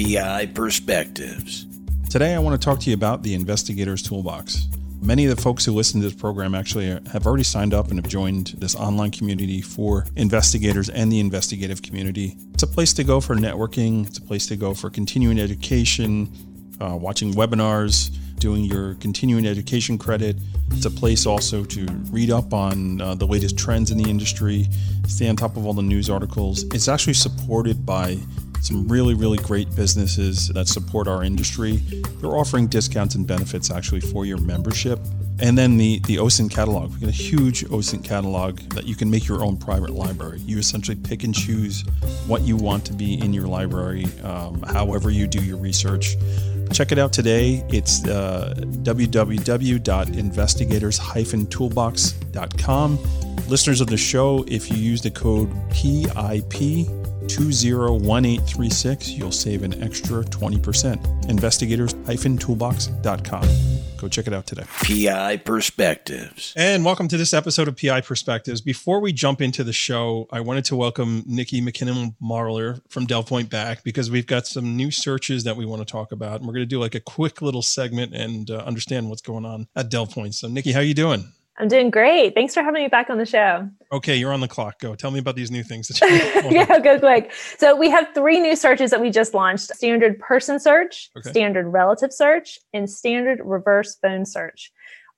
PI Perspectives. Today, I want to talk to you about the Investigators Toolbox. Many of the folks who listen to this program actually have already signed up and have joined this online community for investigators and the investigative community. It's a place to go for networking, it's a place to go for continuing education, uh, watching webinars, doing your continuing education credit. It's a place also to read up on uh, the latest trends in the industry, stay on top of all the news articles. It's actually supported by some really, really great businesses that support our industry. They're offering discounts and benefits actually for your membership. And then the, the OSINT catalog. We got a huge OSINT catalog that you can make your own private library. You essentially pick and choose what you want to be in your library, um, however you do your research. Check it out today. It's uh, www.investigators-toolbox.com. Listeners of the show, if you use the code PIP 201836, you'll save an extra 20%. Investigators-toolbox.com. Go check it out today. PI Perspectives. And welcome to this episode of PI Perspectives. Before we jump into the show, I wanted to welcome Nikki McKinnon Marler from Delve Point back because we've got some new searches that we want to talk about. And we're going to do like a quick little segment and uh, understand what's going on at Delve Point. So, Nikki, how are you doing? I'm doing great. Thanks for having me back on the show. Okay, you're on the clock. Go. Tell me about these new things. yeah, go quick. So we have three new searches that we just launched: standard person search, okay. standard relative search, and standard reverse phone search.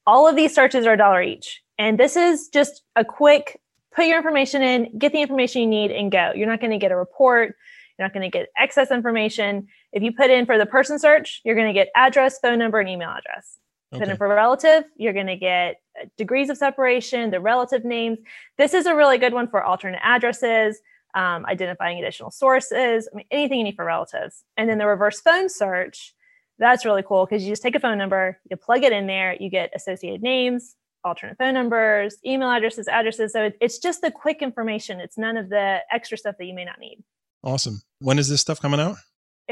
All of these searches are a dollar each, and this is just a quick put your information in, get the information you need, and go. You're not going to get a report. You're not going to get excess information. If you put in for the person search, you're going to get address, phone number, and email address. Okay. Then for relative, you're going to get uh, degrees of separation, the relative names. This is a really good one for alternate addresses, um, identifying additional sources, I mean, anything you need for relatives. And then the reverse phone search, that's really cool because you just take a phone number, you plug it in there, you get associated names, alternate phone numbers, email addresses, addresses. So it's just the quick information. It's none of the extra stuff that you may not need. Awesome. When is this stuff coming out?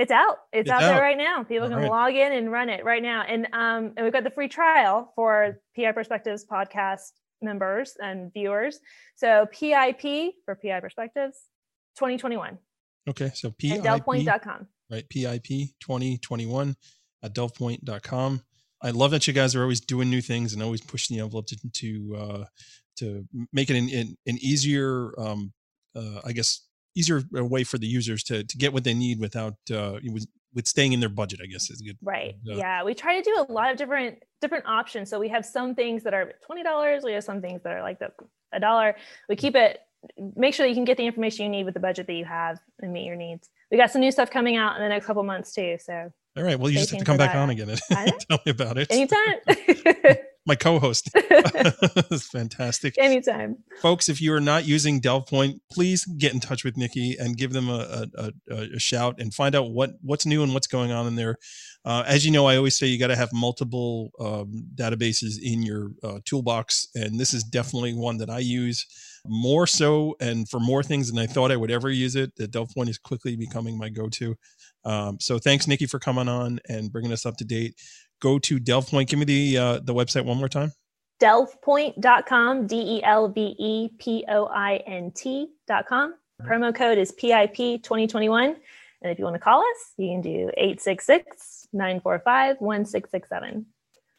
It's out. It's, it's out, out, there right now. People All can right. log in and run it right now. And um, and we've got the free trial for PI Perspectives podcast members and viewers. So PIP for PI Perspectives 2021. Okay. So PIP. DelvePoint.com. Right. PIP 2021 at DelvePoint.com. I love that you guys are always doing new things and always pushing the envelope to to, uh, to make it an, an, an easier, um, uh, I guess, easier way for the users to to get what they need without uh, with, staying in their budget. I guess is good. Right. Uh, yeah, we try to do a lot of different different options. So we have some things that are twenty dollars. We have some things that are like the, a dollar. We keep it. Make sure that you can get the information you need with the budget that you have and meet your needs. We got some new stuff coming out in the next couple months too. So. All right. Well, you just have to come back that. on again and tell me about it. Anytime. my co-host. Fantastic. Anytime. Folks, if you are not using Delve Point, please get in touch with Nikki and give them a, a, a, shout and find out what what's new and what's going on in there. Uh, as you know, I always say you got to have multiple um, databases in your uh, toolbox, and this is definitely one that I use more so and for more things than I thought I would ever use it. The Delve Point is quickly becoming my go-to. Um, so thanks, Nikki, for coming on and bringing us up to date go to Delve Point. Give me the uh, the website one more time. Delvepoint.com, D E L V E P O I N T.com. Promo code is PIP 2021. And if you want to call us, you can do 866 945 1667.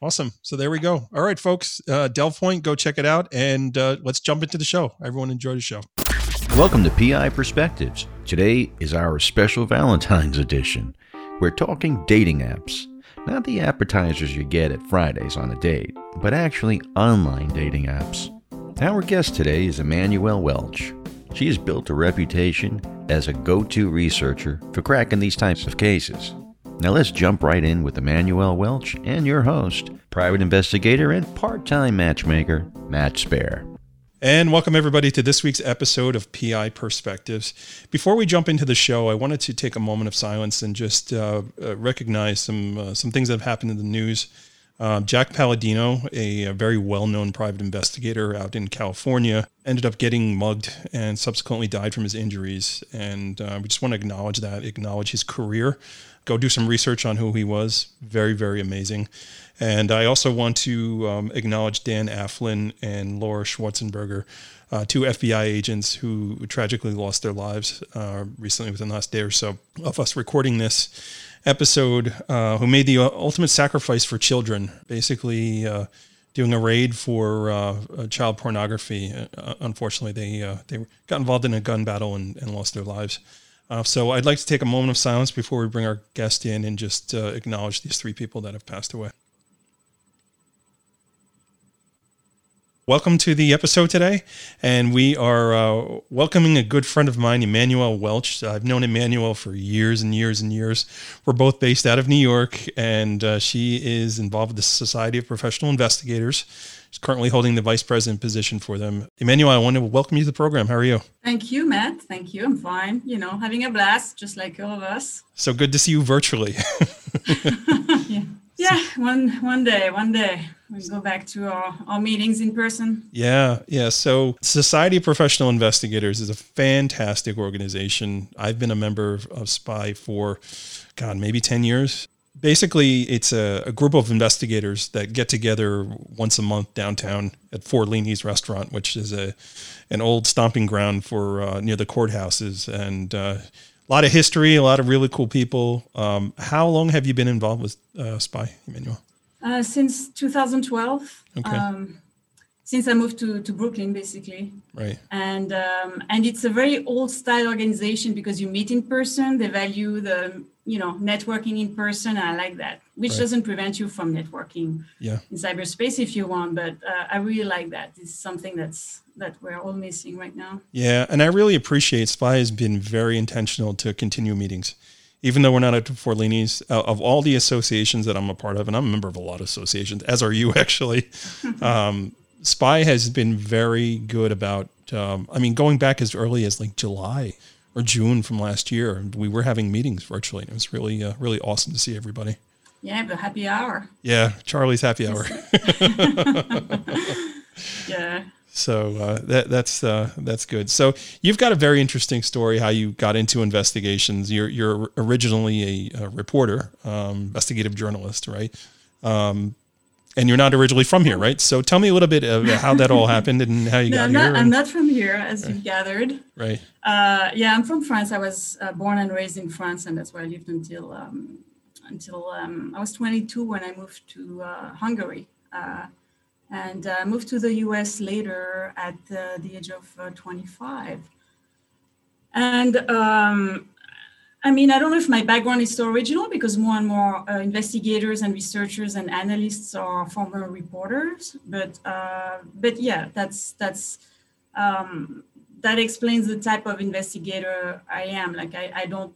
Awesome. So there we go. All right, folks. Uh, Delve Point, go check it out. And uh, let's jump into the show. Everyone enjoy the show. Welcome to PI Perspectives. Today is our special Valentine's edition. We're talking dating apps. Not the appetizers you get at Fridays on a date, but actually online dating apps. Our guest today is Emmanuelle Welch. She has built a reputation as a go to researcher for cracking these types of cases. Now let's jump right in with Emmanuelle Welch and your host, private investigator and part time matchmaker, Matt Spaier. And welcome everybody to this week's episode of PI Perspectives. Before we jump into the show, I wanted to take a moment of silence and just uh, uh, recognize some uh, some things that have happened in the news. Uh, Jack Palladino, a, a very well-known private investigator out in California, ended up getting mugged and subsequently died from his injuries. And uh, we just want to acknowledge that, acknowledge his career, go do some research on who he was. Very, very amazing. And I also want to um, acknowledge Dan Alfin and Laura Schwartzenberger. uh, two FBI agents who tragically lost their lives uh, recently within the last day or so of us recording this episode, uh, who made the ultimate sacrifice for children, basically uh, doing a raid for uh, child pornography. Uh, unfortunately, they they got involved in a gun battle and, and lost their lives. So I'd like to take a moment of silence before we bring our guest in and just acknowledge these three people that have passed away. welcome to the episode today. And we are uh, welcoming a good friend of mine, Emmanuelle Welch. I've known Emmanuelle for years and years and years. We're both based out of New York, and uh, she is involved with the Society of Professional Investigators. She's currently holding the vice president position for them. Emmanuelle, I want to welcome you to the program. How are you? Thank you, Matt. Thank you. I'm fine. You know, having a blast, just like all of us. So good to see you virtually. yeah. Yeah, one one day, one day we go back to our, our meetings in person. Yeah, yeah. So Society of Professional Investigators is a fantastic organization. I've been a member of, of SPI for, God, maybe 10 years. Basically, it's a, a, group of investigators that get together once a month downtown at Forlini's Restaurant, which is a an old stomping ground for uh, near the courthouses. And uh, a lot of history, a lot of really cool people. Um, how long have you been involved with uh, SPI, Emmanuelle? Uh, since 2012. Okay. Um, since I moved to, to Brooklyn, basically. Right. And um, and it's a very old style organization because you meet in person. They value the you know networking in person. I like that, which right. doesn't prevent you from networking yeah. in cyberspace if you want. But uh, I really like that. It's something that's that we're all missing right now. Yeah, and I really appreciate spy has been very intentional to continue meetings even though we're not at Forlini's, uh, of all the associations that I'm a part of, and I'm a member of a lot of associations, as are you actually, um, SPI has been very good about, um, I mean, going back as early as like July or June from last year, we were having meetings virtually. and It was really, uh, really awesome to see everybody. Yeah, the happy hour. Yeah, Charlie's happy hour. yeah. So uh, that that's uh, that's good. So you've got a very interesting story how you got into investigations. You're you're originally a, a reporter, um, investigative journalist, right? Um, and you're not originally from here, right? So tell me a little bit of how that all happened and how you no, got I'm here. Not, I'm not from here, as right. you gathered. Right. Uh, yeah, I'm from France. I was uh, born and raised in France, and that's where I lived until um, until um, I was 22 when I moved to uh, Hungary uh, and uh, moved to the US later at uh, the age of uh, 25. And um, I mean, I don't know if my background is so original because more and more uh, investigators and researchers and analysts are former reporters. But uh, but yeah, that's that's um, that explains the type of investigator I am. Like I, I don't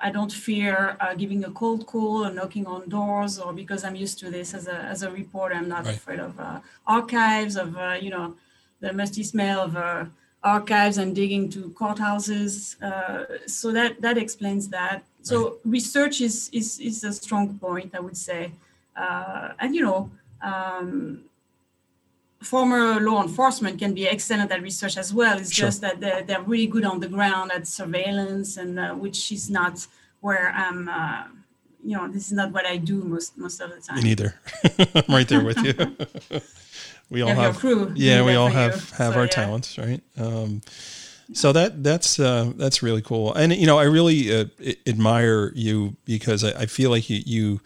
I don't fear uh, giving a cold call or knocking on doors, or because I'm used to this as a as a reporter, I'm not right. afraid of uh, archives, of uh, you know, the musty smell of uh, archives and digging to courthouses. Uh, so that that explains that. So right. research is is is a strong point, I would say, uh, and you know. Um, former law enforcement can be excellent at research as well. It's sure. just that they're, they're really good on the ground at surveillance, and uh, which is not where I'm. Uh, you know, this is not what I do most most of the time. Me neither. I'm right there with you. we all have, crew. Yeah, we all have you. have so, our yeah. talents, right? Um, so that that's uh, that's really cool, and you know, I really uh, admire you because I, I feel like you, you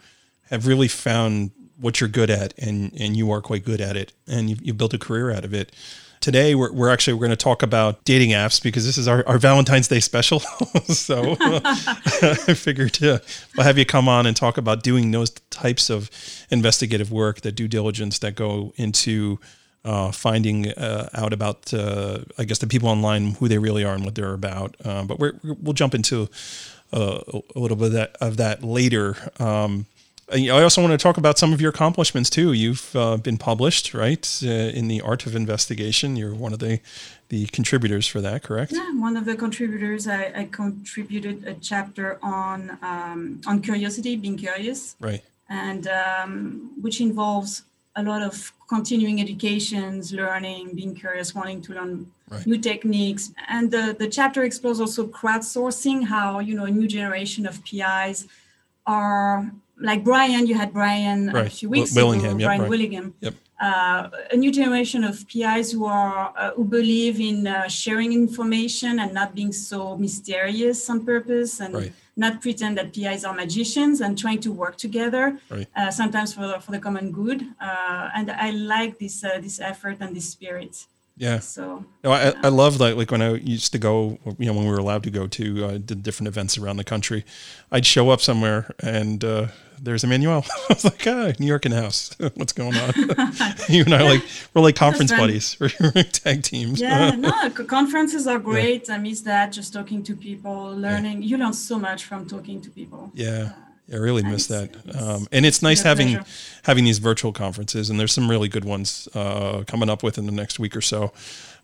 have really found what you're good at and and you are quite good at it and you you built a career out of it today we're, we're actually we're going to talk about dating apps because this is our, our valentine's day special. So i figured to we'll have you come on and talk about doing those types of investigative work the due diligence that go into uh, finding uh, out about uh, i guess the people online who they really are and what they're about. Uh, but we will jump into uh, a little bit of that, of that later. Um, I also want to talk about some of your accomplishments too. You've uh, been published, right, uh, in the Art of Investigation. You're one of the the contributors for that, correct? Yeah, one of the contributors. I, I contributed a chapter on um, on curiosity, being curious, right, and um, which involves a lot of continuing educations, learning, being curious, wanting to learn right. new techniques. And the, the chapter explores also crowdsourcing, how you know a new generation of PIs are like Brian, you had Brian right. a few weeks Willingham, ago, yep, Brian right. Willingham. Yep. uh, a new generation of PIs who are uh, who believe in uh, sharing information and not being so mysterious on purpose and right. not pretend that PIs are magicians and trying to work together. Right. Uh, sometimes for the, for the common good. Uh, and I like this uh, this effort and this spirit. Yeah. So no, I, I love like like when I used to go, you know, when we were allowed to go to uh, different events around the country, I'd show up somewhere and uh, there's Emmanuelle. I was like, ah, New York in the house. What's going on? you and I like we're like conference buddies. We're tag teams. Yeah, no, conferences are great. Yeah. I miss that. Just talking to people, learning. Yeah. You learn so much from talking to people. Yeah. Uh, I really miss that. Um, and it's nice having pleasure. having these virtual conferences, and there's some really good ones uh, coming up within the next week or so.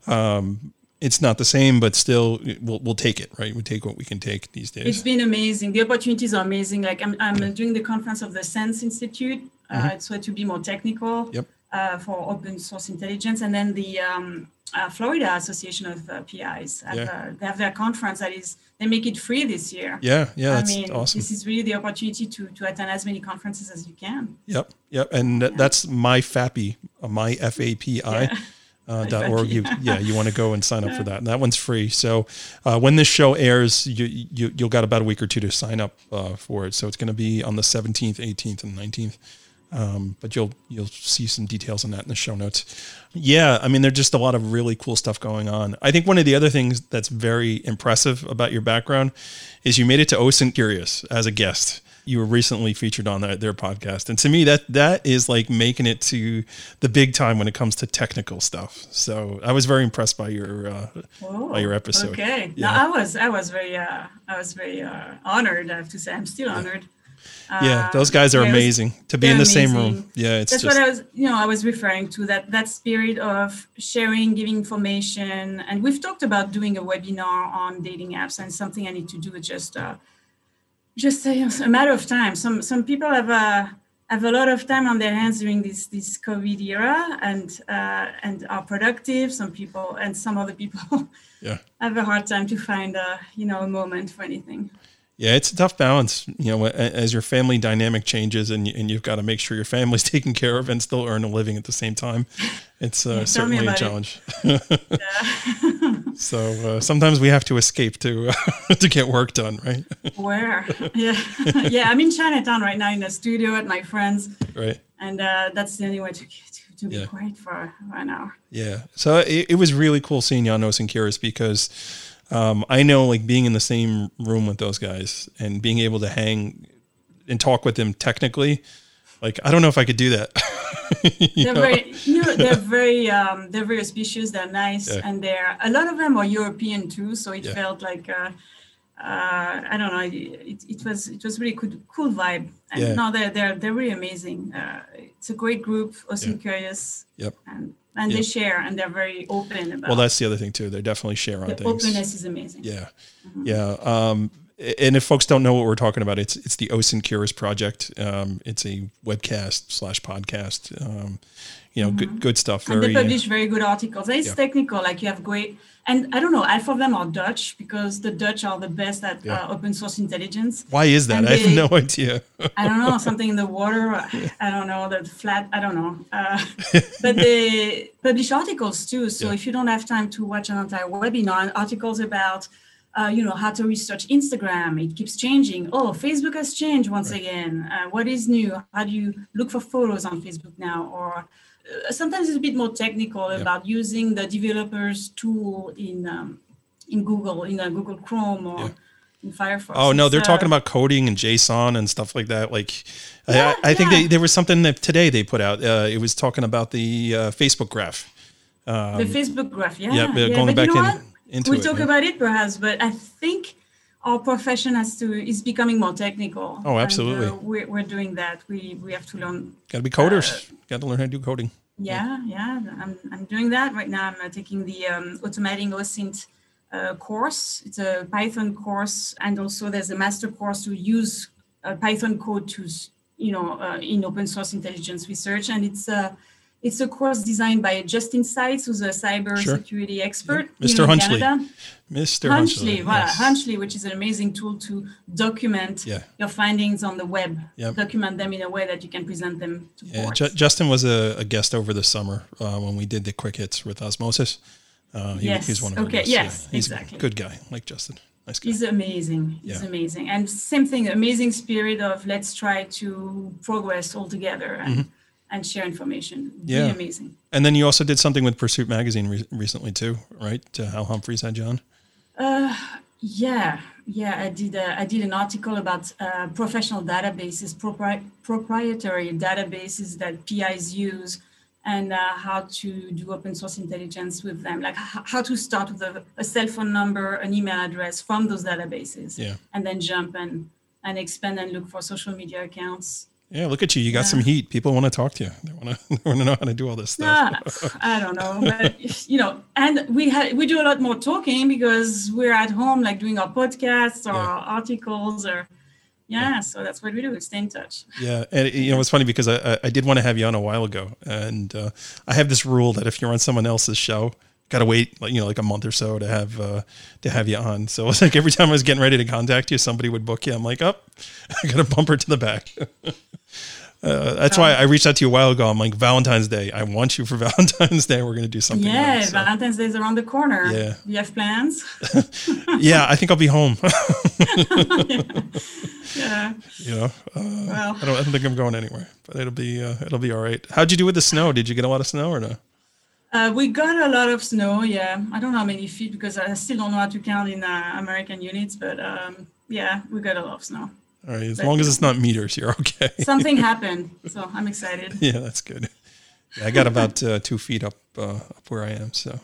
Um, it's not the same, but still, we'll, we'll take it, right? We take what we can take these days. It's been amazing. The opportunities are amazing. Like I'm, I'm doing the conference of the SANS Institute. Uh, mm-hmm. It's so to be more technical yep. Uh, for open source intelligence, and then the um, uh, Florida Association of uh, PIs. Have, yeah. they have their conference that is they make it free this year. Yeah, yeah, that's mean, awesome. This is really the opportunity to to attend as many conferences as you can. Yep, yep, and yeah. that's my FAPI, uh, my F A P I. Uh, dot org. You, yeah, you want to go and sign up for that, and that one's free. So uh, when this show airs, you, you you'll got about a week or two to sign up uh, for it. So it's going to be on the 17th, 18th, and 19th. Um, but you'll you'll see some details on that in the show notes. Yeah, I mean, there's just a lot of really cool stuff going on. I think one of the other things that's very impressive about your background is you made it to OSINT Curious as a guest. You were recently featured on their, their podcast, and to me, that that is like making it to the big time when it comes to technical stuff. So I was very impressed by your uh, oh, by your episode. Okay, yeah. no, I was I was very uh, I was very uh, honored. I have to say, I'm still honored. Yeah yeah, those guys are amazing was, to be in the amazing. same room. Yeah, it's that's just, what I was, you know, I was referring to that that spirit of sharing, giving information, and we've talked about doing a webinar on dating apps, and something I need to do is just, uh, just a, a matter of time. Some some people have a uh, have a lot of time on their hands during this this COVID era, and uh, and are productive. Some people and some other people yeah. have a hard time to find a you know a moment for anything. Yeah, it's a tough balance, you know, as your family dynamic changes and, and you've got to make sure your family's taken care of and still earn a living at the same time. It's uh, certainly a challenge. so uh, sometimes we have to escape to uh, to get work done, right? Where? Yeah, yeah. I'm in Chinatown right now in the studio at my friends. Right. And uh, that's the only way to to, to yeah. be quiet for right now. Yeah. So it, it was really cool seeing Janos and Curious because um, I know like being in the same room with those guys and being able to hang and talk with them technically. Like I don't know if I could do that. they're know? very, you know, they're very, um, they're very auspicious. They're nice, yeah. and they're a lot of them are European too. So it yeah. felt like, uh, uh, I don't know, it, it was it was really cool, cool vibe. And yeah. no, they're they're they're really amazing. Uh, it's a great group. Also yeah. curious. Yep. And and they share and they're very open about. Well, that's the other thing too. They definitely share on the things. Openness is amazing. Yeah, mm-hmm. yeah. Um, and if folks don't know what we're talking about, it's it's the OSINT Curious project. Um, it's a webcast slash podcast. Um, you know, mm-hmm. good good stuff. Very, and they publish very good articles. It's yeah. technical. Like you have great and I don't know, half of them are Dutch because the Dutch are the best at yeah. uh, open source intelligence. Why is that? I have no idea. I don't know, something in the water. I don't know, the flat, I don't know. Uh, but they publish articles too. So yeah. if you don't have time to watch an entire webinar, articles about uh, you know how to research Instagram. It keeps changing. Oh, Facebook has changed once right. again. Uh, what is new? How do you look for photos on Facebook now? Or uh, sometimes it's a bit more technical yeah. about using the developers tool in um, in Google in uh, Google Chrome or yeah. in Firefox. Oh no, they're talking about coding and JSON and stuff like that. Like yeah, I, I think they, there was something that today they put out. Uh, it was talking about the uh, Facebook graph. Um, the Facebook graph, yeah, yeah, yeah going back you know in, into we'll it, talk about it perhaps, but I think our profession has to is becoming more technical. Oh, absolutely. And, uh, we're, we're doing that. We we have to learn. Got to be coders. Uh, Got to learn how to do coding. Yeah, yeah. I'm I'm doing that right now. I'm uh, taking the um, automating OSINT uh, course. It's a Python course, and also there's a master course to use uh, Python code to you know uh, in open source intelligence research, and it's uh, it's a course designed by Justin Seitz, who's a cyber sure. security expert. Yeah. Mr. Hunchly. Mr. Hunchly, voilà, yes. Hunchly, which is an amazing tool to document yeah. your findings on the web, yep. document them in a way that you can present them to yeah, Justin was a, a, guest over the summer uh, when we did the quick hits with Osmosis. Uh, he, yes. He's one of okay. Guests, yes. Yeah. Exactly. a good guy, like Justin. Nice guy. He's amazing. He's yeah. amazing. And same thing, amazing spirit of let's try to progress all together and, mm-hmm. And share information. Yeah. Really amazing. And then you also did something with Pursuit Magazine re- recently too, right? Uh, Hal Humphreys had you on. Uh, yeah, yeah. I did. A, I did an article about uh, professional databases, propri- proprietary databases that PIs use and uh, how to do open source intelligence with them, like h- how to start with a, a, cell phone number, an email address from those databases, yeah. and then jump and, and expand and look for social media accounts. Yeah, look at you. You got yeah. some heat. People want to talk to you. They want to, they want to know how to do all this stuff. I don't know, but you know, and we had we do a lot more talking because we're at home, like doing our podcasts or yeah. articles or yeah, so that's what we do. Stay in touch. Yeah, and you know it's funny because I I did want to have you on a while ago, and uh, I have this rule that if you're on someone else's show, got to wait like you know like a month or so to have uh, to have you on. So it's like every time I was getting ready to contact you, somebody would book you. I'm like, oh, I got a bumper to the back. Uh, that's why I reached out to you a while ago. I'm like Valentine's Day. I want you for Valentine's Day. We're going to do something. Yeah, else, so. Valentine's Day is around the corner. Yeah. You have plans? yeah, I think I'll be home. yeah. yeah. You know, uh, well. I don't. I don't think I'm going anywhere, but it'll be uh, it'll be all right. How'd you do with the snow? Did you get a lot of snow or no? Uh, we got a lot of snow. Yeah, I don't know how many feet because I still don't know how to count in uh, American units, but um, yeah, we got a lot of snow. All right, as but, long as it's not meters, you're okay. something happened, so I'm excited. Yeah, that's good. Yeah, I got about uh, two feet up uh, up where I am. So,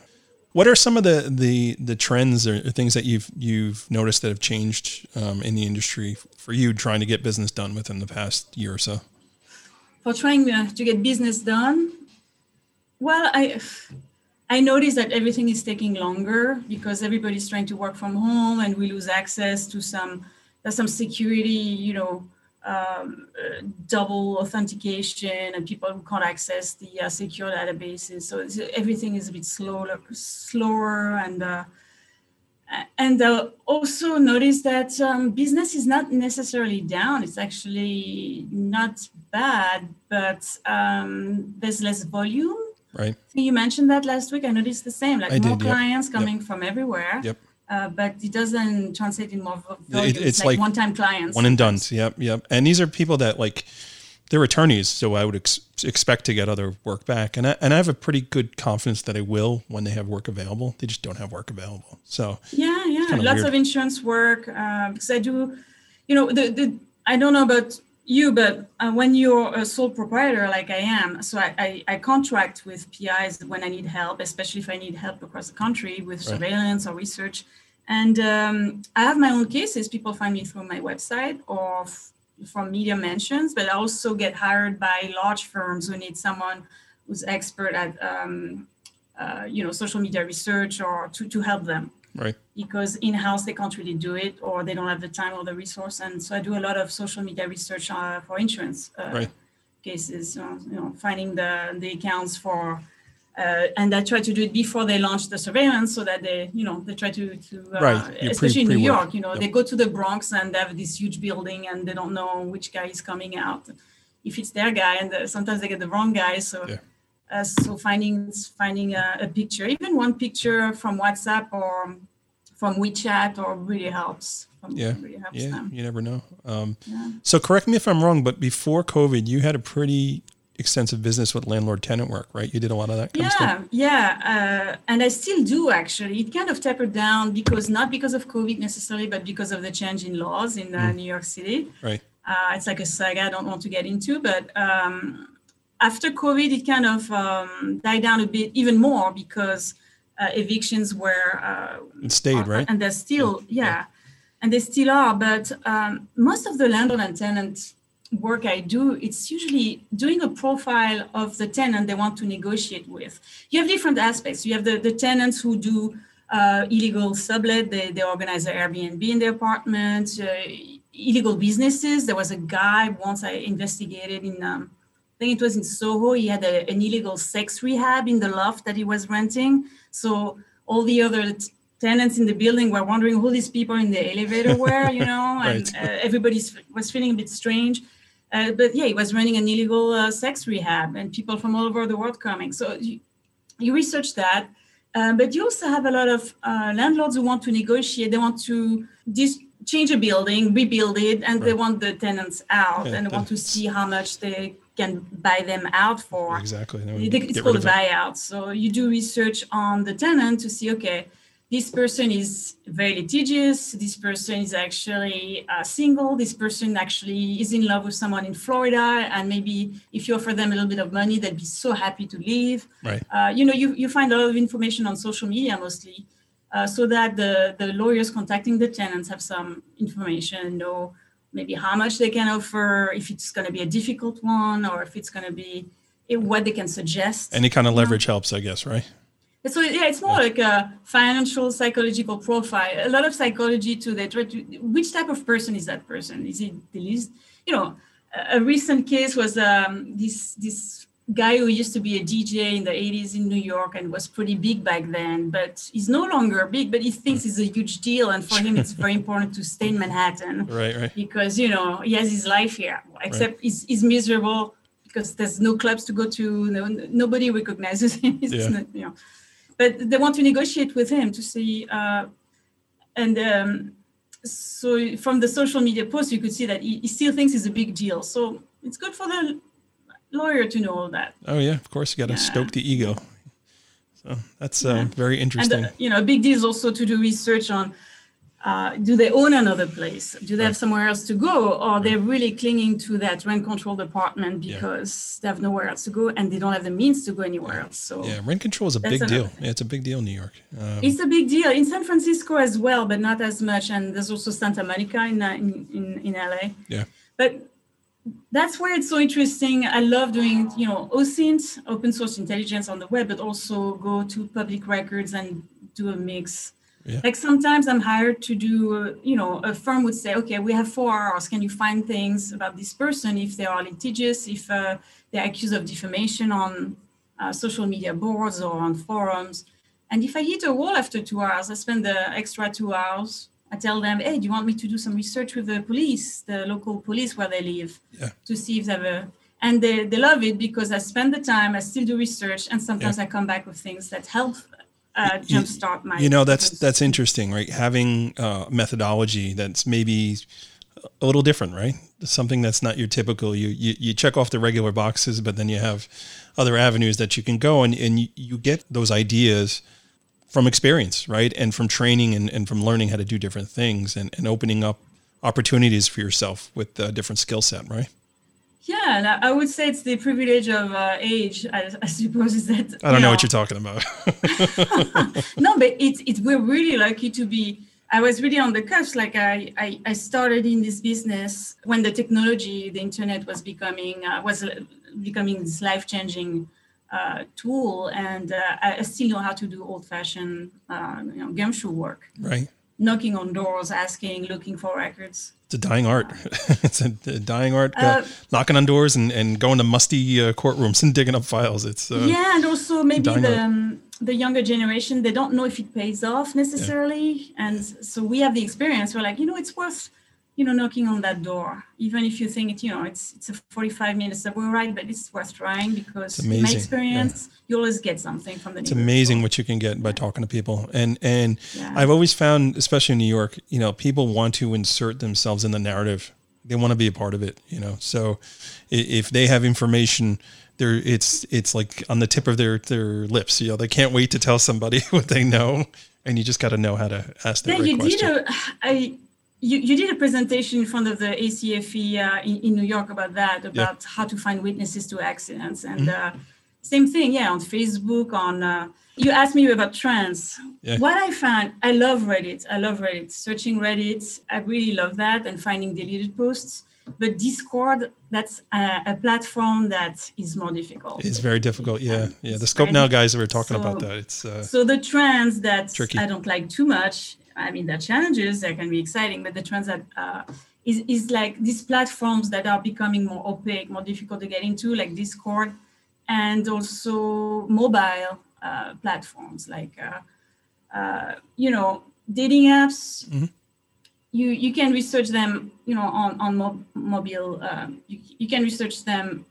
what are some of the the the trends or things that you've you've noticed that have changed um, in the industry for you trying to get business done within the past year or so? For trying uh, to get business done, well, I I noticed that everything is taking longer because everybody's trying to work from home, and we lose access to some some security, you know, um, uh, double authentication, and people who can't access the uh, secure databases. So everything is a bit slower, slower, and uh, and uh, also notice that um, business is not necessarily down. It's actually not bad, but um, there's less volume. Right. You mentioned that last week. I noticed the same. Like I more did, clients yep. coming yep. from everywhere. Yep uh, but it doesn't translate in more volume. It, it's like, like one-time clients. One and done. Yep, yep. And these are people that like they're attorneys, so I would ex- expect to get other work back, and I, and I have a pretty good confidence that I will when they have work available. They just don't have work available. So yeah, yeah, lots weird. of insurance work uh, because I do, you know, the the I don't know about you, but uh, when you're a sole proprietor like I am, so I, I, I, contract with PIs when I need help, especially if I need help across the country with right. surveillance or research. And um, I have my own cases. People find me through my website or f- from media mentions, but I also get hired by large firms who need someone who's expert at um, uh, you know social media research or to, to help them right because in-house they can't really do it or they don't have the time or the resource and so i do a lot of social media research uh, for insurance uh, right. cases uh, you know finding the the accounts for uh, and I try to do it before they launch the surveillance, so that they, you know, they try to, to uh, right. especially pre- in New York, you know, yep. they go to the Bronx and they have this huge building, and they don't know which guy is coming out, if it's their guy, and the, sometimes they get the wrong guy. So, yeah. uh, so finding finding a, a, picture, even one picture from WhatsApp or from WeChat or really helps. yeah, really helps yeah, them. you never know. Um, yeah. So correct me if I'm wrong, but before COVID, you had a pretty extensive business with landlord tenant work, right? You did a lot of that. yeah, of yeah, uh, and I still do actually. It kind of tapered down because not because of COVID necessarily, but because of the change in laws in uh, mm. New York City. Right. Uh, it's like a saga I don't want to get into, but um, after COVID, it kind of um, died down a bit even more because uh, evictions were. Uh, it stayed, right? And they're still, yeah, yeah. and they still are. But um, most of the landlord and tenant work I do, it's usually doing a profile of the tenant they want to negotiate with. You have different aspects. You have the, the tenants who do uh, illegal sublet, they, they organize an Airbnb in their apartment, uh, illegal businesses. There was a guy once I investigated in um, I think it was in Soho. He had a, an illegal sex rehab in the loft that he was renting. So all the other t- tenants in the building were wondering who these people in the elevator were, you know, and right. uh, everybody was feeling a bit strange. Uh, but yeah, he was running an illegal uh, sex rehab, and people from all over the world coming. So you, you research that, um, but you also have a lot of uh, landlords who want to negotiate. They want to dis- change a building, rebuild it, and right. they want the tenants out, yeah, and they want to see how much they can buy them out for. Exactly. It's called a buyout. So you do research on the tenant to see, okay, this person is very litigious. This person is actually uh, single. This person actually is in love with someone in Florida, and maybe if you offer them a little bit of money, they'd be so happy to leave. Right. Uh, you know, you, you find a lot of information on social media mostly, uh, so that the the lawyers contacting the tenants have some information, know maybe how much they can offer, if it's going to be a difficult one, or if it's going to be eh, what they can suggest. Any kind of leverage helps, I guess, right? So yeah, it's more like a financial psychological profile. A lot of psychology to that. to which type of person is that person? Is it the least? You know, a recent case was um, this this guy who used to be a DJ in the 80s in New York and was pretty big back then, but he's no longer big, but he thinks it's a huge deal. And for him, it's very important to stay in Manhattan. Right, right. Because, you know, he has his life here, except right. he's, he's miserable because there's no clubs to go to. No, nobody recognizes him. yeah. Not, you know, but they want to negotiate with him to see, uh, and um, so from the social media post, you could see that he, he still thinks it's a big deal. So it's good for the lawyer to know all that. Oh yeah, of course you got to yeah. stoke the ego. So that's uh, very interesting. And, uh, you know, a big deal is also to do research on. Uh, do they own another place? Do they right. have somewhere else to go, or they're really clinging to that rent control department because yeah. they have nowhere else to go and they don't have the means to go anywhere else? So yeah, rent control is a big deal. Yeah, it's a big deal in New York. Um, it's a big deal in San Francisco as well, but not as much. And there's also Santa Monica in in in, in LA. Yeah, but that's where it's so interesting. I love doing, you know, OSINT, open source intelligence on the web, but also go to public records and do a mix. Yeah. Like sometimes I'm hired to do, you know, a firm would say, okay, we have four hours. Can you find things about this person if they are litigious, if uh, they're accused of defamation on uh, social media boards or on forums? And if I hit a wall after two hours, I spend the extra two hours I tell them, hey, do you want me to do some research with the police, the local police where they live, yeah. to see if they have a. And they, they love it because I spend the time, I still do research, and sometimes yeah. I come back with things that help uh, jumpstart my. You know, that's that's interesting, right? Having uh, methodology that's maybe a little different, right? Something that's not your typical. You, you you check off the regular boxes, but then you have other avenues that you can go, and and you, you get those ideas from experience, right? And from training and, and from learning how to do different things and, and opening up opportunities for yourself with a different skill set, right? Yeah, and I would say it's the privilege of uh, age. I, I, suppose is that I don't know, know, what you're talking about. no, but it's it's we're really lucky to be. I was really on the cusp. Like I, I, I started in this business when the technology, the internet was becoming uh, was becoming this life changing uh, tool, and uh, I still know how to do old-fashioned, uh, you know, gumshoe work. Right. Knocking on doors, asking, looking for records. It's a dying art. it's a, a, dying art. Uh, knocking on doors and, and going to musty uh, courtrooms and digging up files. It's uh, yeah, and also maybe the um, the younger generation they don't know if it pays off necessarily, yeah. and so we have the experience. We're like, you know, it's worth you know, knocking on that door, even if you think it, you know, it's it's a 45 minutes subway ride, but it's worth trying because in my experience, yeah. you always get something from the. It's amazing what you can get by talking to people, and and yeah. I've always found, especially in New York, you know, people want to insert themselves in the narrative. They want to be a part of it, you know. So if they have information, there it's it's like on the tip of their their lips. You know, they can't wait to tell somebody what they know, and you just got to know how to ask that yeah, right you question. Did a, I, you, you did a presentation in front of the ACFE uh, in, in, New York about that, about yeah. how to find witnesses to accidents. And mm-hmm. uh, same thing, yeah, on Facebook, on, uh, you asked me about trends. Yeah. What I found, I love Reddit. I love Reddit. Searching Reddit, I really love that and finding deleted posts. But Discord, that's a, a platform that is more difficult. It's very difficult. Yeah. Yeah. The Skopenow guys we were talking so, about that. It's uh, so the trends that tricky. I don't like too much I mean, the challenges that can be exciting, but the trends that uh, is, is like these platforms that are becoming more opaque, more difficult to get into, like Discord, and also mobile uh, platforms like, uh, uh, you know, dating apps. Mm-hmm. You, you can research them, you know, on on mo- mobile. Um, you, you can research them,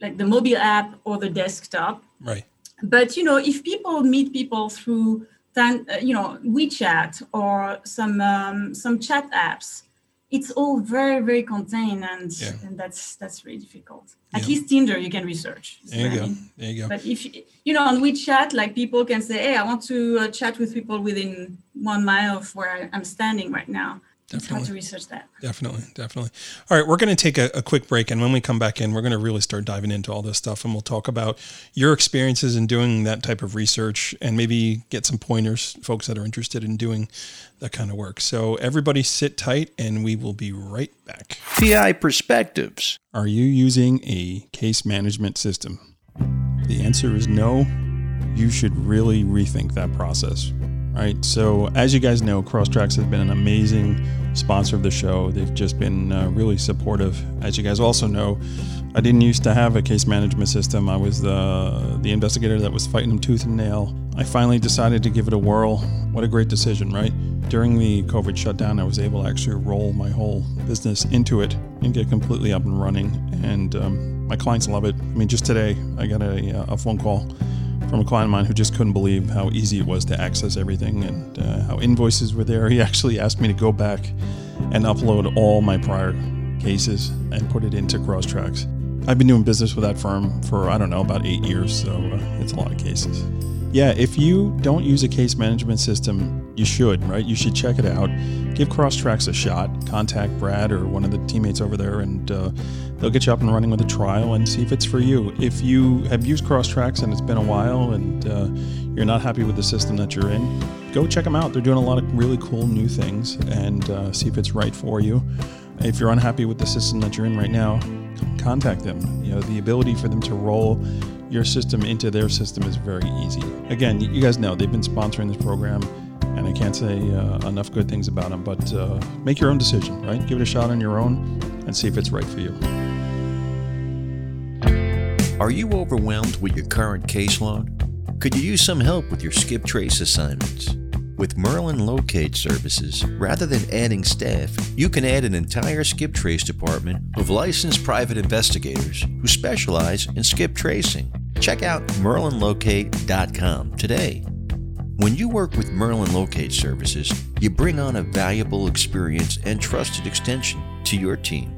like the mobile app or the desktop. Right. But you know, if people meet people through, uh, you know, WeChat or some um, some chat apps, it's all very very contained and yeah. and that's that's really difficult. At yeah. least tinder you can research there you go. there you go. But if you know on wechat like people can say hey i want to uh, chat with people within one mile of where i'm standing right now Definitely. to research that. Definitely, definitely. All right, we're going to take a, a, quick break, and when we come back in, we're going to really start diving into all this stuff, and we'll talk about your experiences in doing that type of research, and maybe get some pointers, folks that are interested in doing that kind of work. So everybody, sit tight, and we will be right back. PI perspectives. Are you using a case management system? The answer is no. You should really rethink that process right? So, as you guys know, CROSStrax has been an amazing sponsor of the show. They've just been uh, really supportive. As you guys also know, I didn't used to have a case management system. I was the the investigator that was fighting them tooth and nail. I finally decided to give it a whirl. What a great decision, right? During the COVID shutdown, I was able to actually roll my whole business into it and get completely up and running. And um, my clients love it. I mean, just today, I got a, a phone call from a client of mine who just couldn't believe how easy it was to access everything and uh, how invoices were there. He actually asked me to go back and upload all my prior cases and put it into CROSStrax. I've been doing business with that firm for, I don't know, about eight years, so uh, it's a lot of cases. Yeah, if you don't use a case management system, you should, right? You should check it out. Give CROSStrax a shot. Contact Brad or one of the teammates over there and uh, They'll get you up and running with a trial and see if it's for you. If you have used CROSStrax and it's been a while and uh, you're not happy with the system that you're in, go check them out. They're doing a lot of really cool new things and uh, see if it's right for you. If you're unhappy with the system that you're in right now, contact them. You know, the ability for them to roll your system into their system is very easy. Again, you guys know they've been sponsoring this program and I can't say uh, enough good things about them. But uh, make your own decision, right? Give it a shot on your own and see if it's right for you. Are you overwhelmed with your current caseload? Could you use some help with your skip trace assignments? With Merlin Locate Services, rather than adding staff, you can add an entire skip trace department of licensed private investigators who specialize in skip tracing. Check out merlinlocate.com today. When you work with Merlin Locate Services, you bring on a valuable experience and trusted extension to your team.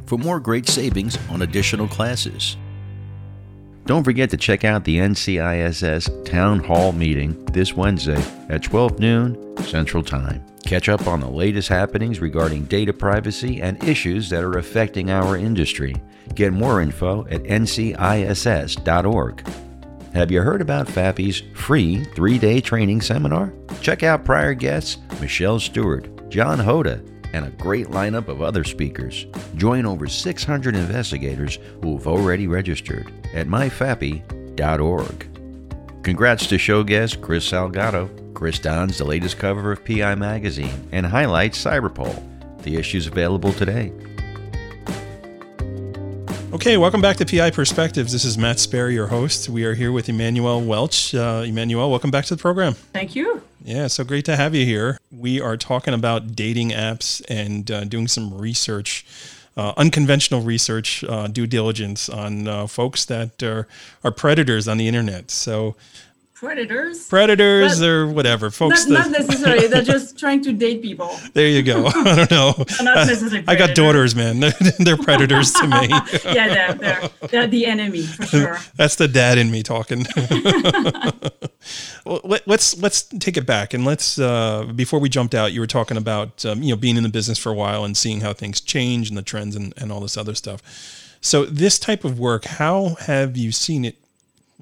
for more great savings on additional classes. Don't forget to check out the NCISS Town Hall meeting this Wednesday at 12 noon Central Time. Catch up on the latest happenings regarding data privacy and issues that are affecting our industry. Get more info at nciss.org. Have you heard about FAPI's free three day training seminar? Check out prior guests Michelle Stewart, John Hoda, and a great lineup of other speakers. Join over 600 investigators who have already registered at myfapi.org. Congrats to show guest Chris Salgado. Chris dons the latest cover of PI Magazine and highlights Cyberpol. The issues available today. Okay, welcome back to PI Perspectives. This is Matt Sperry, your host. We are here with Emmanuelle Welch. Uh, Emmanuelle, welcome back to the program. Thank you. Yeah, so great to have you here. We are talking about dating apps and uh, doing some research, uh, unconventional research, uh, due diligence on uh, folks that are, are predators on the internet. So, predators. Predators or whatever, folks. Not, not necessarily. They're just trying to date people. There you go. I don't know. not necessarily. I got daughters, man. They're, they're predators to me. yeah, they're, they're, they're the enemy for sure. That's the dad in me talking. well, let, us let's take it back and let's uh, before we jumped out, you were talking about um, you know being in the business for a while and seeing how things change and the trends and, and all this other stuff. So this type of work, how have you seen it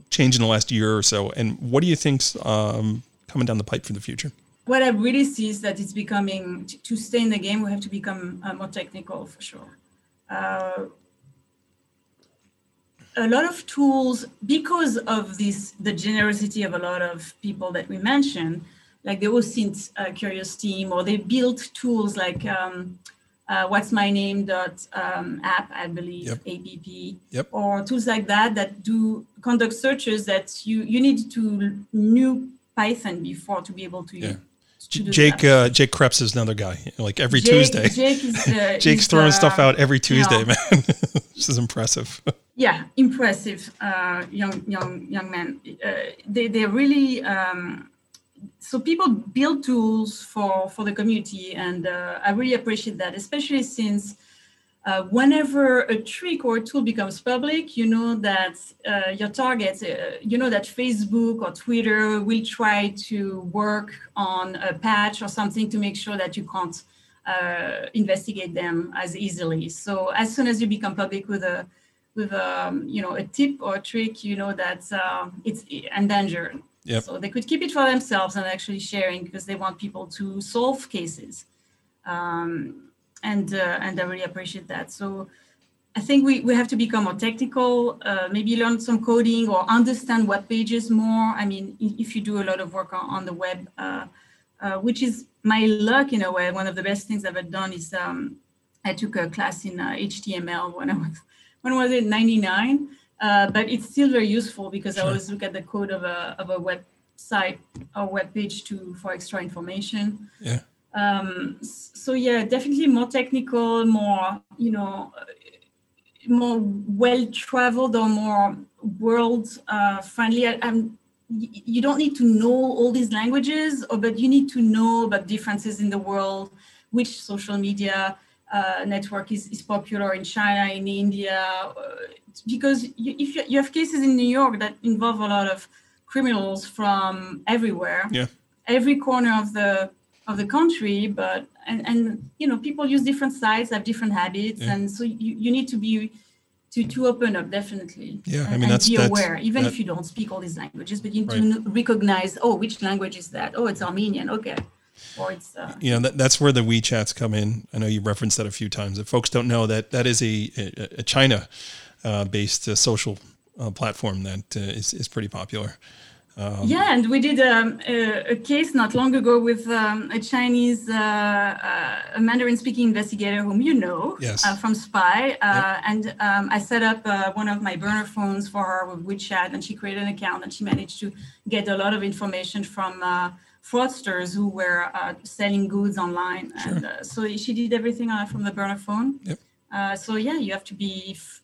change in the last year or so, and what do you think's um, coming down the pipe for the future? What I really see is that it's becoming to stay in the game. We have to become uh, more technical for sure. Uh, a lot of tools because of this the generosity of a lot of people that we mentioned like the OSINT uh, curious team or they built tools like um, uh, what's my name dot um, app i believe yep. app yep. or tools like that that do conduct searches that you you need to know python before to be able to yeah. Jake uh, Jake Creps is another guy. Like every Jake, Tuesday, Jake is, uh, Jake's throwing stuff out every Tuesday, man. this is impressive. Yeah, impressive uh, young young young man. Uh, they they really um, so people build tools for for the community, and uh, I really appreciate that, especially since. Uh, whenever a trick or a tool becomes public, you know that uh, your targets, uh, you know that Facebook or Twitter will try to work on a patch or something to make sure that you can't uh, investigate them as easily. So as soon as you become public with a with um, you know a tip or a trick, you know that uh, it's endangered. Yep. So they could keep it for themselves and actually sharing because they want people to solve cases. Um, and uh, and I really appreciate that. So I think we, we have to become more technical, uh, maybe learn some coding or understand web pages more. I mean, if you do a lot of work on, on the web, uh, uh, which is my luck in a way, one of the best things I've ever done is um, I took a class in HTML uh, when I was, when was it, 99? Uh, but it's still very useful because sure. I always look at the code of a, of a website or web page to for extra information. Yeah. Um, so yeah, definitely more technical, more you know, more well traveled or more world uh, friendly. I, I'm, you don't need to know all these languages, or, but you need to know about differences in the world, which social media uh, network is, is popular in China, in India, uh, because you, if you, you, have cases in New York that involve a lot of criminals from everywhere, yeah. every corner of the of the country, but and and you know people use different sites, have different habits, yeah. and so you, you need to be to to open up definitely. Yeah, and, I mean that's be that's, aware, even that, if you don't speak all these languages, but you need right. to recognize oh which language is that? Oh, it's Armenian. Okay or it's uh, you know that, that's where the WeChats come in. I know you referenced that a few times. If folks don't know that that is a, a, a China based uh, social uh, platform that uh, is is pretty popular. Um, yeah, and we did um, a, a, case not long ago with um, a Chinese uh, a Mandarin-speaking investigator whom you know yes. from SPI, yep. and um, I set up one of my burner phones for her with WeChat, and she created an account, and she managed to get a lot of information from fraudsters who were uh, selling goods online. Sure. And uh, so she did everything uh, from the burner phone. Yep. Uh, so yeah, you have to be f-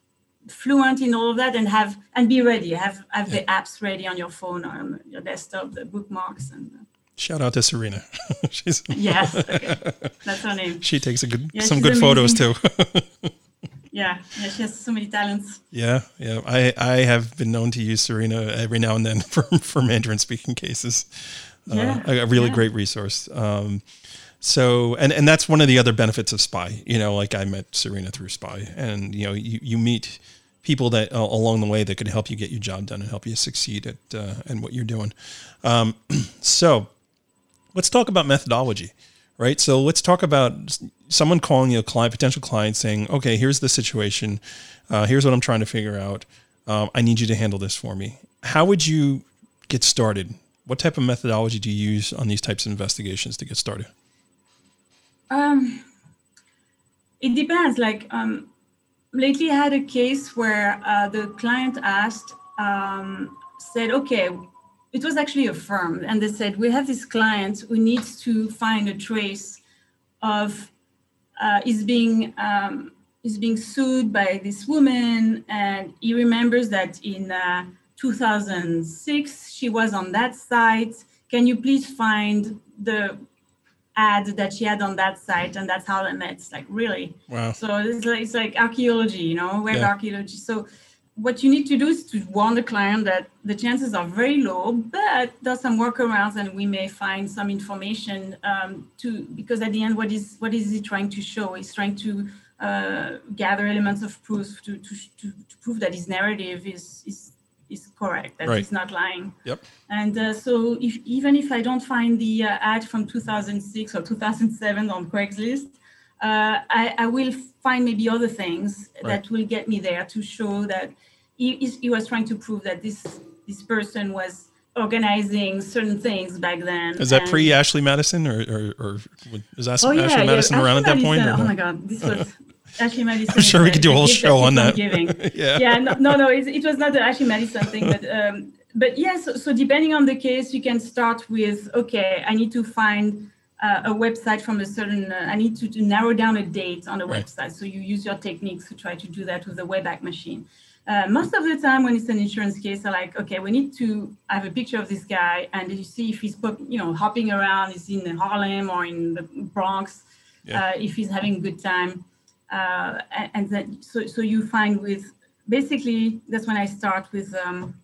fluent in all of that and have and be ready. Have have the apps ready on your phone or on your desktop, the bookmarks and. Uh, Shout out to Serena. She's yes, okay. that's her name. She takes a good yeah, some good amazing. photos too. yeah, yeah, she has so many talents. Yeah, yeah. I I have been known to use Serena every now and then for for Mandarin speaking cases. Uh, yeah, uh, a, really yeah. great resource. Um, so, and, and that's one of the other benefits of SPI, you know, like I met Serena through SPI and, you know, you, you meet people that uh, along the way that could help you get your job done and help you succeed at, uh, and what you're doing. Um, so let's talk about methodology, right? So let's talk about someone calling you a client, potential client saying, okay, here's the situation. Uh, here's what I'm trying to figure out. Um, I need you to handle this for me. How would you get started what type of methodology do you use on these types of investigations to get started? Um, it depends. Like um, lately, I had a case where uh, the client asked, um, said, "Okay, it was actually a firm, and they said we have this client who needs to find a trace of uh, is being um, is being sued by this woman, and he remembers that in uh, 2006. She was on that site. Can you please find the ad that she had on that site? And that's how I met. It's like, really? Wow. So it's like, it's like archaeology, you know, web yeah. archaeology. So what you need to do is to warn the client that the chances are very low, but there's some workarounds, and we may find some information um, to because at the end, what is what is he trying to show? He's trying to uh, gather elements of proof to, to, to, to, prove that his narrative is is is correct, that right. he's not lying. Yep. And uh, so, if even if I don't find the uh, ad from 2006 or 2007 on Craigslist, uh, I, I will find maybe other things right. that will get me there to show that he, he was trying to prove that this this person was organizing certain things back then. Is that pre Ashley Madison or, or, or is that oh, yeah, Ashley Madison yeah. around Ashley at that point? Oh my God, this was Ashley Madison. I'm sure we could do a whole show on that. yeah. Yeah. No, no, no it, it, was not the Ashley Madison thing, but um, but yes. Yeah, so, so depending on the case, you can start with okay, I need to find uh, a website from a certain, uh, I need to, to, narrow down a date on a right. website. So you use your techniques to try to do that with the Wayback Machine. Uh, most of the time when it's an insurance case, I like, okay, we need to have a picture of this guy and you see if he's, you know, hopping around, he's in Harlem or in the Bronx, yeah. uh, if he's having a good time. Uh, and, then, so, so you find with, basically, that's when I start with um,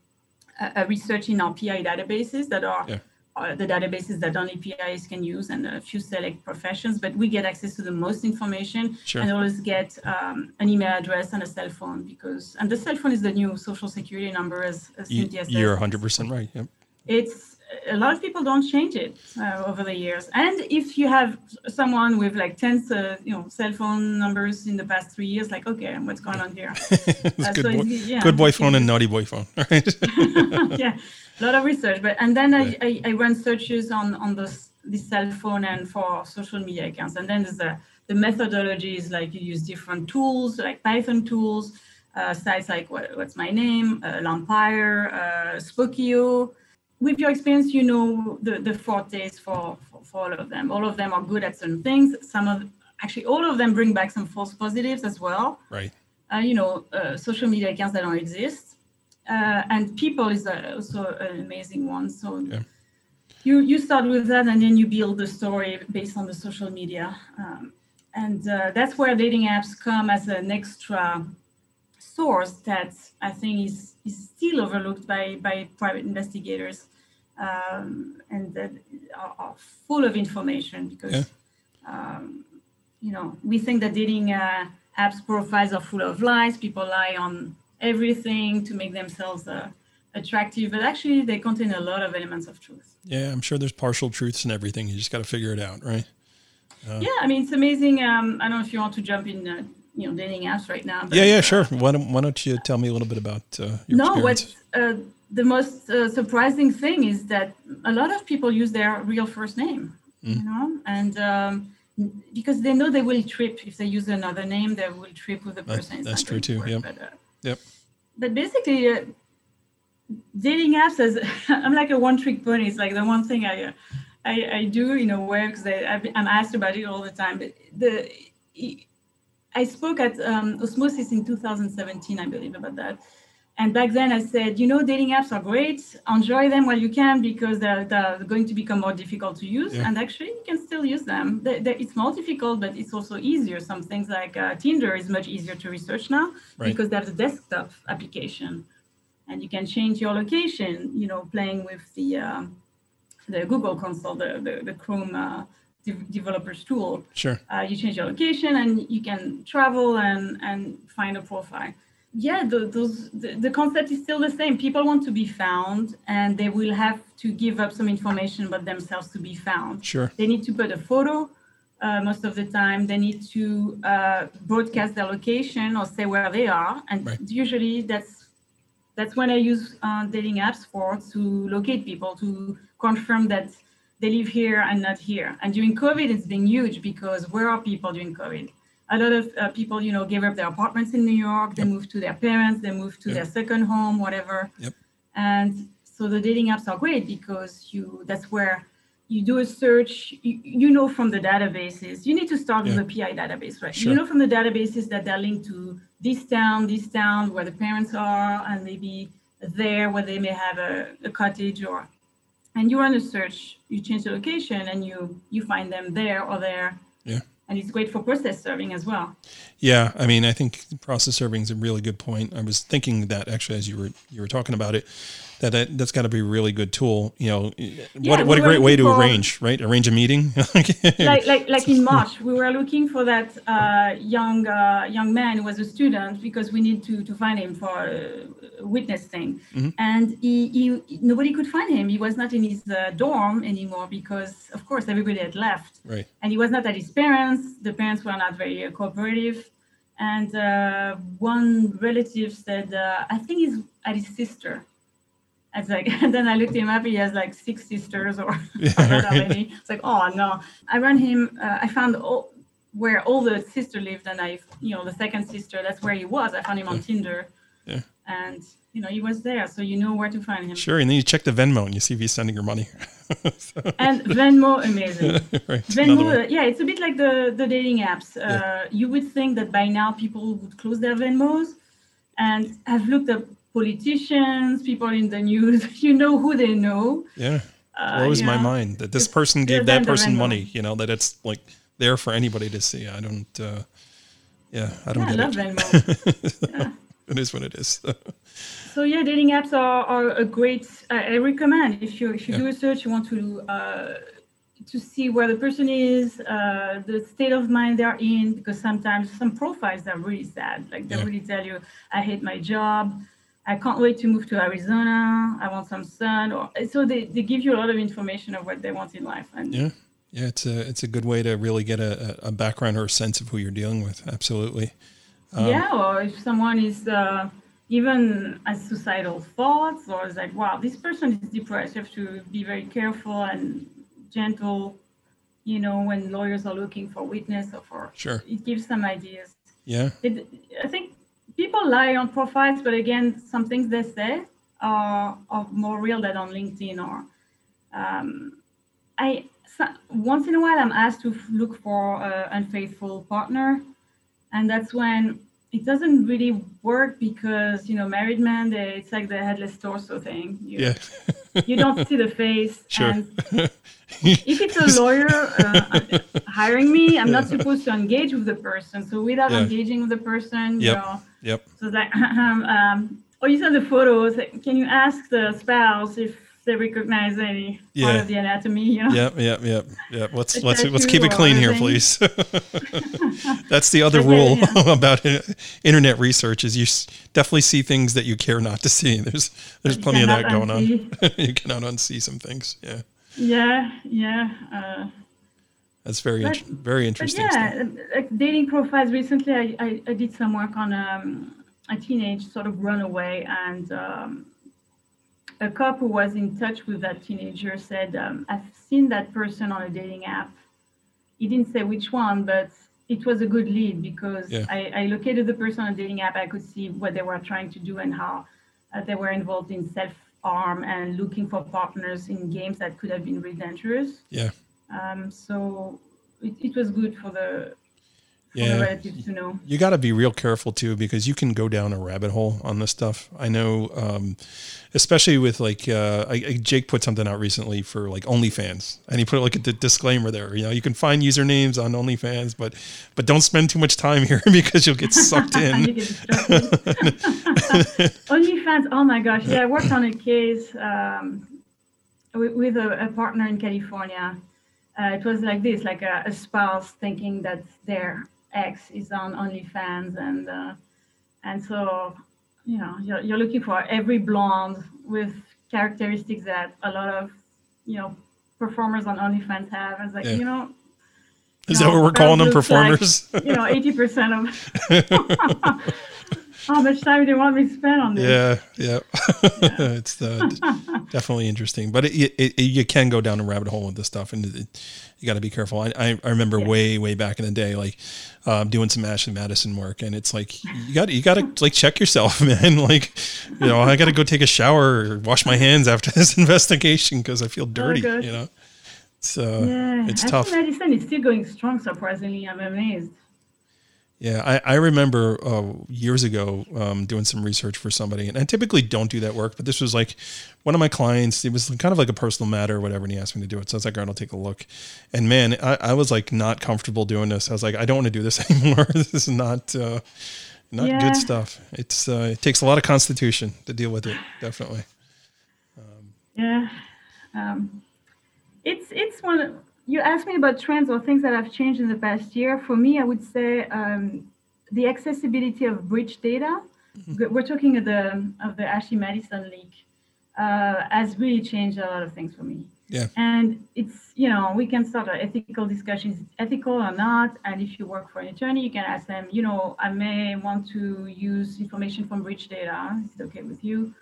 a, a research in our PI databases that are yeah uh, the databases that only PIs can use and a few select professions, but we get access to the most information sure. and always get um, an email address and a cell phone because, and the cell phone is the new social security number as, as you, You're 100% right. Yep. It's a lot of people don't change it uh, over the years. And if you have someone with like 10 uh, you know, cell phone numbers in the past three years, like, okay, what's going on here? uh, good, so boy, yeah, good boy phone and naughty boy phone, right? yeah a lot of research. But and then I, I, I run searches on on the the cell phone and for social media accounts. And then there's the the methodology is like you use different tools like Python tools, uh, sites like what, WhatsMyName, uh, Lampyre, uh, Spokeo. With your experience, you know the the fortes for, for for all of them. All of them are good at certain things. Some of actually all of them bring back some false positives as well. Right. Uh, you know, uh, social media accounts that don't exist uh, and Pipl is also an amazing one. So yeah. you you start with that, and then you build the story based on the social media, um, and uh, that's where dating apps come as an extra source that I think is is still overlooked by by private investigators, um, and that are, are, full of information because. Yeah. Um, you know, we think that dating uh, apps profiles are full of lies. People lie on everything to make themselves uh, attractive, but actually they contain a lot of elements of truth. Yeah, I'm sure there's partial truths and everything. You just got to figure it out, right? Uh, yeah, I mean it's amazing. Um, I don't know if you want to jump in, uh, you know, dating apps right now. But, yeah, yeah, sure. Why don't Why don't you tell me a little bit about uh, your no, what's uh, the most uh, surprising thing is that a lot of people use their real first name, mm. you know, and. Um, because they know they will trip if they use another name, they will trip with the person. that's true too. Yeah. Yep. But basically, uh, dating apps as I'm like a one-trick pony. It's like the one thing I uh, I, I do in a way because I'm asked about it all the time. But the I spoke at um, Osmosis in 2017, I believe, about that. And back then I said, you know, dating apps are great. Enjoy them while you can because they're, they're going to become more difficult to use. Yeah. And actually, you can still use them. They, they, it's more difficult, but it's also easier. Some things like uh, Tinder is much easier to research now right. because they have the desktop application. And you can change your location, you know, playing with the, um, the Google console, the, the, the Chrome uh, de- developers tool. Sure. Uh, you change your location and you can travel and, and find a profile yeah the, those the, the, concept is still the same people want to be found and they will have to give up some information about themselves to be found sure they need to put a photo uh, most of the time they need to uh, broadcast their location or say where they are and right. usually that's that's when i use uh, dating apps for to locate people to confirm that they live here and not here and during covid it's been huge because where are people during covid a lot of uh, people, you know, gave up their apartments in New York. They moved to their parents. They moved to yep. their second home, whatever. Yep. And so the dating apps are great because you that's where you do a search. You, you know from the databases. You need to start with the PI database, right? Sure. You know from the databases that they're linked to this town, this town, where the parents are, and maybe there where they may have a, a cottage or and you run a search you change the location and you you find them there or there. Yeah. And it's great for process serving as well. Yeah i mean i think process serving is a really good point. I was thinking that actually as you were you were talking about it that, that that's got to be a really good tool. You know, yeah, what we what a great way to arrange, right? Arrange a meeting. like like like in March, we were looking for that uh, young uh, young man who was a student because we need to to find him for a witness thing, mm-hmm. and he, he nobody could find him. He was not in his uh, dorm anymore because of course everybody had left, right? And he was not at his parents. The parents were not very uh, cooperative. And uh, one relative said, uh, I think he's at his sister it's like, and then I looked him up. He has like six sisters, or yeah. It's like, oh no. I ran him. Uh, I found all, where all the sister lived, and I, you know, the second sister. That's where he was. I found him on yeah. Tinder. Yeah. And you know, he was there, so you know where to find him. Sure, and then you check the Venmo and you see if he's sending your money. so. And Venmo, amazing. right. Venmo, yeah, it's a bit like the the dating apps. Uh, yeah. You would think that by now people would close their Venmos, and I've looked up politicians, people in the news, you know who they know. Yeah. Uh, blows my mind that this person gave that person money, you know, that it's like there for anybody to see. I don't, uh, yeah, I don't yeah, get I love it. yeah. It is what it is. so yeah, dating apps are, are a great, I recommend if you, if you yeah. do research, you want to, uh, to see where the person is, uh, the state of mind they're in, because sometimes some profiles are really sad. Like they yeah. really tell you, I hate my job. I can't wait to move to Arizona. I want some sun. Or, so they, they give you a lot of information of what they want in life. And yeah, yeah, it's a it's a good way to really get a, a background or a sense of who you're dealing with. Absolutely. Um, yeah, or if someone is uh, even has suicidal thoughts, or is like, wow, this person is depressed. You have to be very careful and gentle. You know, when lawyers are looking for witness or for sure, it gives some ideas. Yeah, it, I think people lie on profiles, but again, some things they say are, are more real than on LinkedIn or um, I so, once in a while I'm asked to look for an unfaithful partner, and that's when it doesn't really work because you know married men they, it's like the headless torso thing. You, yeah, you don't see the face. Sure. And if it's a lawyer uh, hiring me, I'm not supposed to engage with the person. So without yeah. engaging with the person, yep. you know Yep. So that, um, um, or you send the photos. Can you ask the spouse if they recognize any yeah. part of the anatomy? You know? Yep, yep, yep, yep. Let's let's let's keep it clean here, please. That's the other rule yeah. about internet research: is you definitely see things that you care not to see. There's there's you plenty of that going unsee. on. you cannot unsee some things. Yeah. Yeah, yeah. Uh, that's very but, very interesting. yeah, like dating profiles. Recently, I, I, I did some work on um, a teenage sort of runaway, and um, a cop who was in touch with that teenager said, um, "I've seen that person on a dating app." He didn't say which one, but it was a good lead because yeah. I, I, located the person on a dating app. I could see what they were trying to do and how uh, they were involved in self harm and looking for partners in games that could have been really dangerous. Yeah. Um, so it, it was good for the yeah. to know. You got to be real careful too because you can go down a rabbit hole on this stuff. I know, um, especially with like uh, I, I, Jake put something out recently for like OnlyFans, and he put like a d- disclaimer there. You know, you can find usernames on OnlyFans, but but don't spend too much time here because you'll get sucked in. get OnlyFans. Oh my gosh! Yeah, I worked on a case um, with, with a, a partner in California uh, it was like this, like a, a, spouse thinking that their ex is on OnlyFans, and uh, and so you know you're, you're looking for every blonde with characteristics that a lot of you know performers on OnlyFans have. It's like yeah. you know. Is that what we're calling them, performers? Like, you know, eighty percent of how much time do you want me to spend on this? Yeah, yeah, yeah. it's uh, definitely interesting, but it, it, it, you can go down a rabbit hole with this stuff, and you got to be careful. I, I, I remember yeah. way way back in the day, like um, doing some Ashley Madison work, and it's like you got you got to like check yourself, man. Like, you know, I got to go take a shower or wash my hands after this investigation because I feel dirty. Oh, you know, so yeah. it's Ashley tough. Madison is still going strong. Surprisingly, I'm amazed. Yeah, I, I remember uh, years ago um, doing some research for somebody, and I typically don't do that work, but this was like one of my clients. It was kind of like a personal matter or whatever, and he asked me to do it. So I was like, all right, I'll take a look. And man, I, I was like not comfortable doing this. I was like, I don't want to do this anymore. this is not uh, not yeah. good stuff. It's uh, it takes a lot of constitution to deal with it, definitely. Um, yeah, um, it's it's one you asked me about trends or things that have changed in the past year. For me, I would say um, the accessibility of breach data. Mm-hmm. We're talking of the of the Ashley Madison leak uh, has really changed a lot of things for me. Yeah. And it's you know we can start an ethical discussions, is ethical or not. And if you work for an attorney, you can ask them. You know, I may want to use information from breach data. Is it okay with you?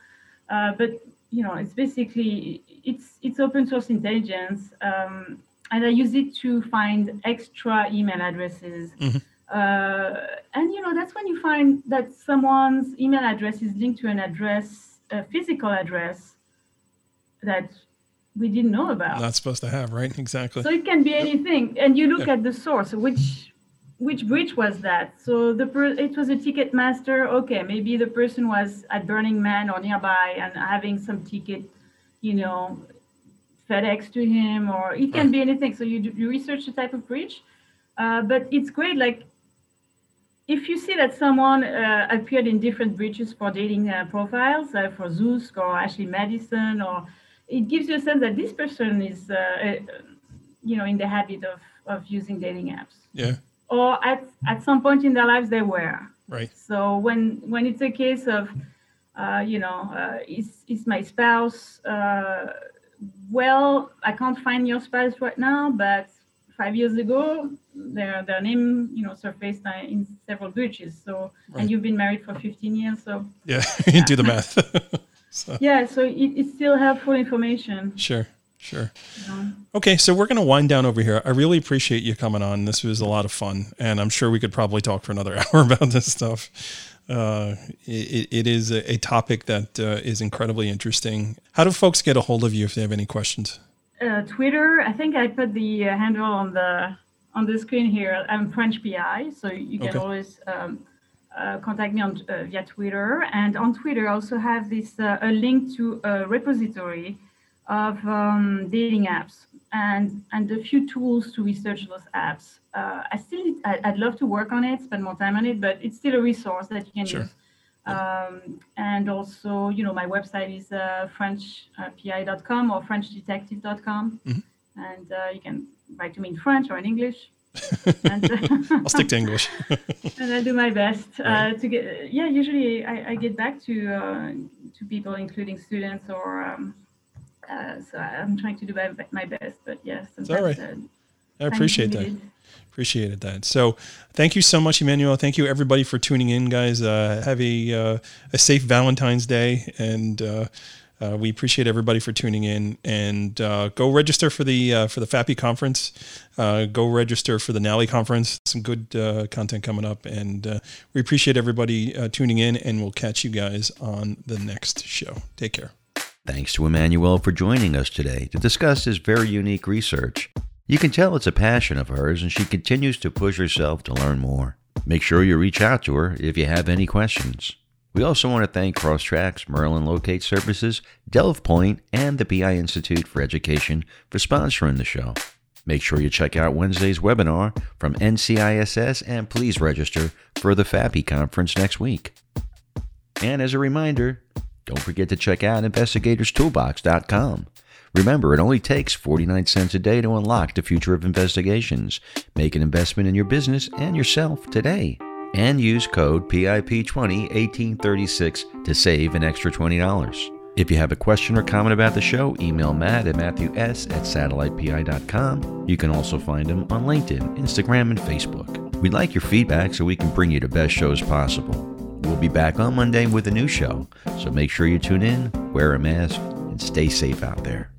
Uh, but you know, it's basically it's it's open source intelligence. Um, and I use it to find extra email addresses. Mm-hmm. Uh, and you know that's when you find that someone's email address is linked to an address, a physical address that we didn't know about. Not supposed to have, right? Exactly. So it can be anything, and you look at the source. Which which breach was that? So the per- it was a Ticketmaster. Okay, maybe the person was at Burning Man or nearby and having some ticket, you know, FedEx to him, or it can be anything. So you, do, you research the type of breach, uh, but it's great. Like if you see that someone uh, appeared in different breaches for dating uh, profiles, uh, for Zoosk or Ashley Madison, or it gives you a sense that this person is, uh, uh, you know, in the habit of of using dating apps. Yeah. Or at at some point in their lives they were. Right. So when when it's a case of, you know, is is my spouse well, I can't find your spouse right now, but five years ago, their their name, you know, surfaced uh, in several breaches. So, right. and you've been married for 15 years, so yeah, you do the math. so. Yeah, so it, it's still helpful information. Sure. Sure. Yeah. Okay, so we're going to wind down over here. I really appreciate you coming on. This was a lot of fun, and I'm sure we could probably talk for another hour about this stuff uh, it, it is a, topic that uh, is incredibly interesting. How do folks get a hold of you if they have any questions? Uh, Twitter. I think I put the uh, handle on the on the screen here. I'm French PI, so you can okay. always um, uh, contact me on uh, via Twitter. And on Twitter, I also have this a link to a repository of um, dating apps and and a few tools to research those apps. Uh, I still I, would love to work on it, spend more time on it, but it's still a resource that you can sure. use. Um, and also, you know, my website is uh, FrenchPI.com or FrenchDetective.com, mm-hmm. and uh, you can write to me in French or in English. and, I'll stick to English. and I do my best uh, right. to get. Yeah, usually I, I get back to uh, to people, including students or. Um, uh, so I'm trying to do my, my best, but yes, yeah, all right. I appreciate that. Appreciated that. So, thank you so much, Emmanuelle. Thank you, everybody, for tuning in, guys. Uh, have a uh, a safe Valentine's Day, and uh, uh we appreciate everybody for tuning in. And uh, go register for the uh, for the FAPI conference. go register for the NALI conference. Some good content coming up, and we appreciate everybody tuning in. And we'll catch you guys on the next show. Take care. Thanks to Emmanuelle for joining us today to discuss his very unique research. You can tell it's a passion of hers, and she continues to push herself to learn more. Make sure you reach out to her if you have any questions. We also want to thank CROSStrax, Merlin Locate Services, Delve Point, and the PI Institute for Education for sponsoring the show. Make sure you check out Wednesday's webinar from NCISS and please register for the FAPI conference next week. And as a reminder, don't forget to check out investigatorstoolbox.com. Remember, it only takes 49 cents a day to unlock the future of investigations. Make an investment in your business and yourself today. And use code PIP201836 to save an extra $20. If you have a question or comment about the show, email Matt at matthews at satellitepi.com. You can also find him on LinkedIn, Instagram, and Facebook. We'd like your feedback so we can bring you the best shows possible. We'll be back on Monday with a new show, so make sure you tune in, wear a mask, and stay safe out there.